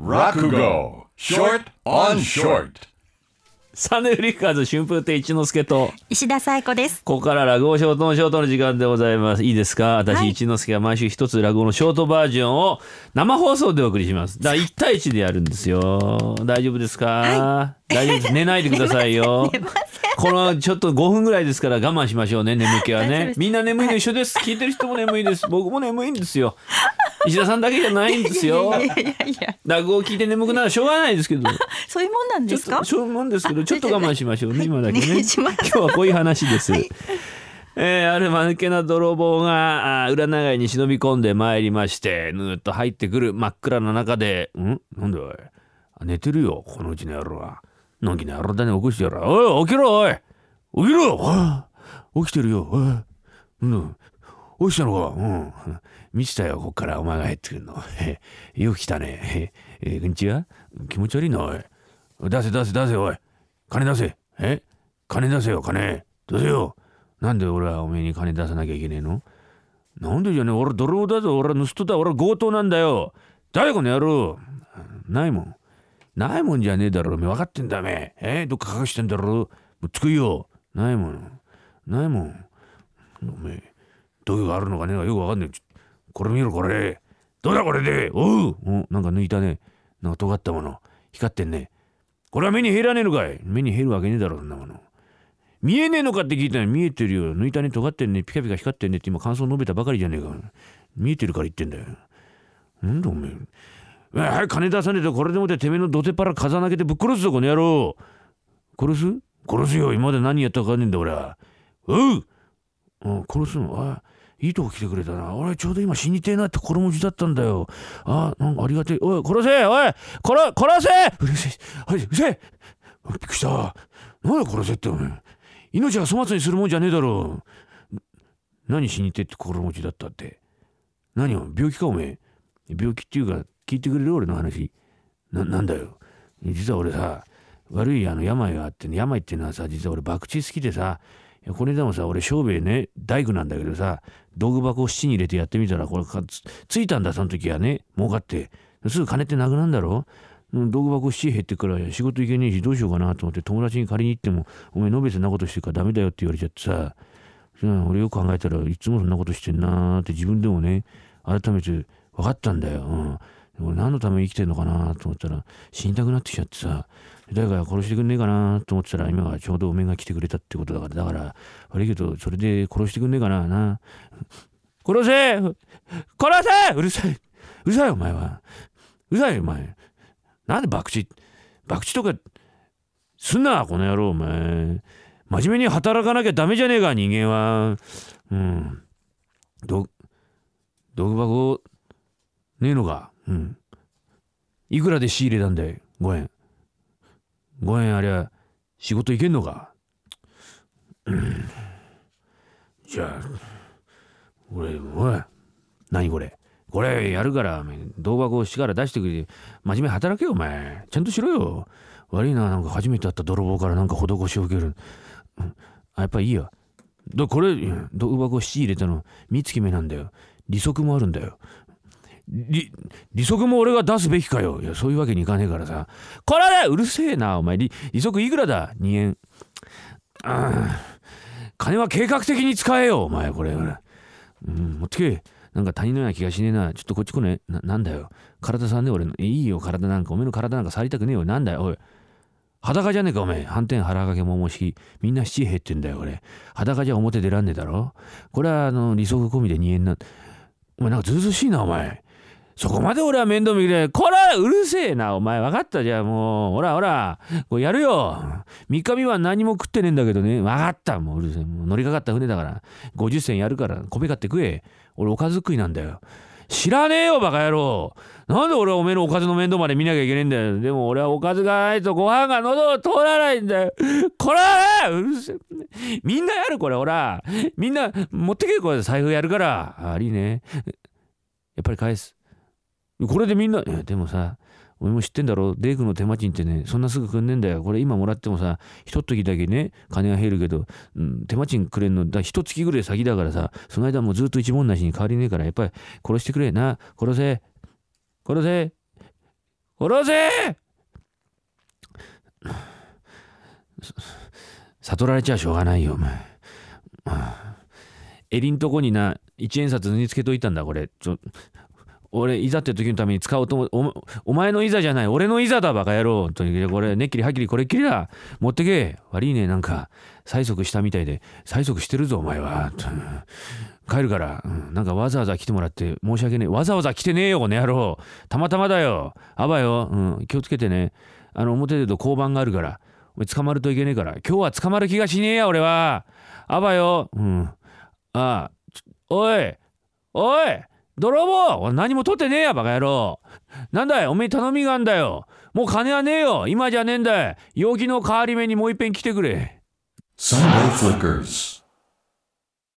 Rakugo. Short on short. サネフリッカーズ春風亭一之輔と石田紗友子です。ここから落語ショートのショートの時間でございます。いいですか？私、はい。一之輔が毎週一つ落語のショートバージョンを生放送でお送りします。だから1対1でやるんですよ。大丈夫ですか、大丈夫です。寝ないでくださいよ。寝ません。このちょっと5分ぐらいですから我慢しましょうね眠気はね。大丈夫です。みんな眠いの一緒です。聞いてる人も眠いです。僕も眠いんですよ石田さんだけじゃないんですよ。いやいやいや、落語を聞いて眠くならしょうがないですけど。そういうもんなんですか？と。そういうもんですけどちょっと我慢しましょう。ね今だけね。今日はこういう話です、えーある間抜けな泥棒があー裏長屋に忍び込んでまいりましてぬーっと入ってくる真っ暗な中で「ん？なんだおい。あ寝てるよこのうちの野郎は。のんきな野郎だね起こしてやらおい起きろおい。起きろ起きてるよおい。うん起きたのか？うん。見てたよこっから。お前が入ってくるの。へ よく来たね。へえこんにちは？気持ち悪いなおい。出せ出せ出せおい。金出せ。え？金出せよ金。出せよ。なんで俺はおめえに金出さなきゃいけねえの？なんでじゃねえ？俺泥棒だぞ。俺は盗人だ。俺は強盗なんだよ。誰この野郎？ないもん。ないもんじゃねえだろ。おめえ分かってんだめえ。どっか隠してんだろ。もうつくよないもんないもん。おめえどういうがあるのかね？よくわかんねえちょこれ見ろこれ。どうだこれで？おう。おなんか抜いたね。なんか尖ったもの。光ってんね。これは目に入らねえのかい？目に入るわけねえだろそんなもの。見えねえのかって聞いたら見えてるよ。抜いたね尖ってんね。ピカピカ光ってんねって今感想述べたばかりじゃねえか。見えてるから言ってんだよ。なんだおめえ。うわはい金出さねえとこれでもっててめえの土手っ腹風投げてぶっ殺すぞこの野郎。殺す？殺すよ。今まで何やったかねえんだ俺は。おう。う殺すの？あいいとこ来てくれたな。俺ちょうど今死にてえなって心持ちだったんだよ。あなんかありがてえ。おい殺せおい殺殺せ！うるせえ。はいうるせえ。びっくりした。なんで殺せってお前命は粗末にするもんじゃねえだろ何死にてって心持ちだったって。何を？病気かおめえ？病気っていうか聞いてくれる？俺の話。ななんだよ。実は俺さ悪いあの病があってね病っていうのはさ実は俺博打好きでさこれでもさ俺商兵ね大工なんだけどさ道具箱を七に入れてやってみたらこれかつついたんだその時はね。儲かって。すぐ金ってなくなんだろ？道具箱七減ってから仕事行けねえしどうしようかなと思って友達に借りに行ってもお前のべてなことしてるからダメだよって言われちゃってさ。うん俺よく考えたらいつもそんなことしてんなーって自分でもね改めて分かったんだよ、うん、俺何のために生きてんのかなと思ったら死にたくなってきちゃってさ誰か殺してくんねえかなと思ってたら今がちょうどおめが来てくれたってことだからだから悪いけどそれで殺してくんねえかなな。殺せ殺せうるさいうるさいお前は。うるさいお前。なんで博打博打とかすんなこの野郎お前。真面目に働かなきゃダメじゃねえか人間は。うん。ど道具箱ねえのか。うん。いくらで仕入れたんだい？5円5円ありゃ仕事行けんのか？うん。じゃあ俺おい何これ？これやるからお前道具箱を市から出してくれて真面目働けよお前。ちゃんとしろよ。悪いななんか初めて会った泥棒からなんか施しを受ける、うん。あやっぱいいやだこれうん。道具箱を七入れたの三月目なんだよ。利息もあるんだよ。利息も俺が出すべきかよ。いやそういうわけにいかねえからさ。これだうるせえなお前。利息いくらだ？2円。あー金は計画的に使えよお前これ。うん持ってけ。なんか他人のような気がしねえな。ちょっとこっち来ね。ななんだよ。体さんね俺の。いいよ体なんか。おめえの体なんか触りたくねえよ。なんだよおい。裸じゃねえかおめえ。反転腹掛け桃式みんな七減ってんだよ俺。裸じゃ表出らんねえだろ。これはあの利息込みで2円な。お前なんかずうずしいなお前。そこまで俺は面倒見てこらうるせえな。お前分かったじゃあもうほらほら。これやるよ。三日三は何も食ってねえんだけどね。分かった。もううるせえ。もう乗りかかった。船だから。50銭やるから。米買って食え。俺おかず食いなんだよ。知らねえよバカ野郎。なんで俺はおめえのおかずの面倒まで見なきゃいけねえんだよ。でも俺はおかずがないとご飯が喉を通らないんだよ。こらうるせえ。みんなやるこれ。ほら。みんな持ってけこれ財布やるから。あいいね。やっぱり返す。これでみんなでもさお前も知ってんだろ？デイクの手間賃ってねそんなすぐくんねえんだよ。これ今もらってもさひとときだけね金が減るけど、うん、手間賃くれんのだひと月ぐらい先だからさその間もうずっと一文なしに変わりねえからやっぱり殺してくれ。な殺せ。殺せ。下ろせ悟られちゃしょうがないよお前。襟んとこにな一円札縫い付けといたんだこれ。ちょ俺いざって時のために使おうと思う。お前のいざじゃない。俺のいざだバカ野郎。本当にこれねっきりはっきりこれっきりだ。持ってけ。悪いね。なんか催促したみたいで。催促してるぞお前は。帰るから、うん、なんかわざわざ来てもらって申し訳ねえ。わざわざ来てねえよこの野郎。たまたまだよ。あばよ、うん、気をつけてね。あの表出ると交番があるから。お前捕まるといけねえから。今日は捕まる気がしねえや俺は。あばよ。うん。ああおい。おい。泥棒！俺何も取ってねえやバカ野郎！なんだい？おめえ頼みがあんだよ！もう金はねえよ！今じゃねえんだい！陽気の変わり目にもういっぺん来てくれ！Sunday Flickers.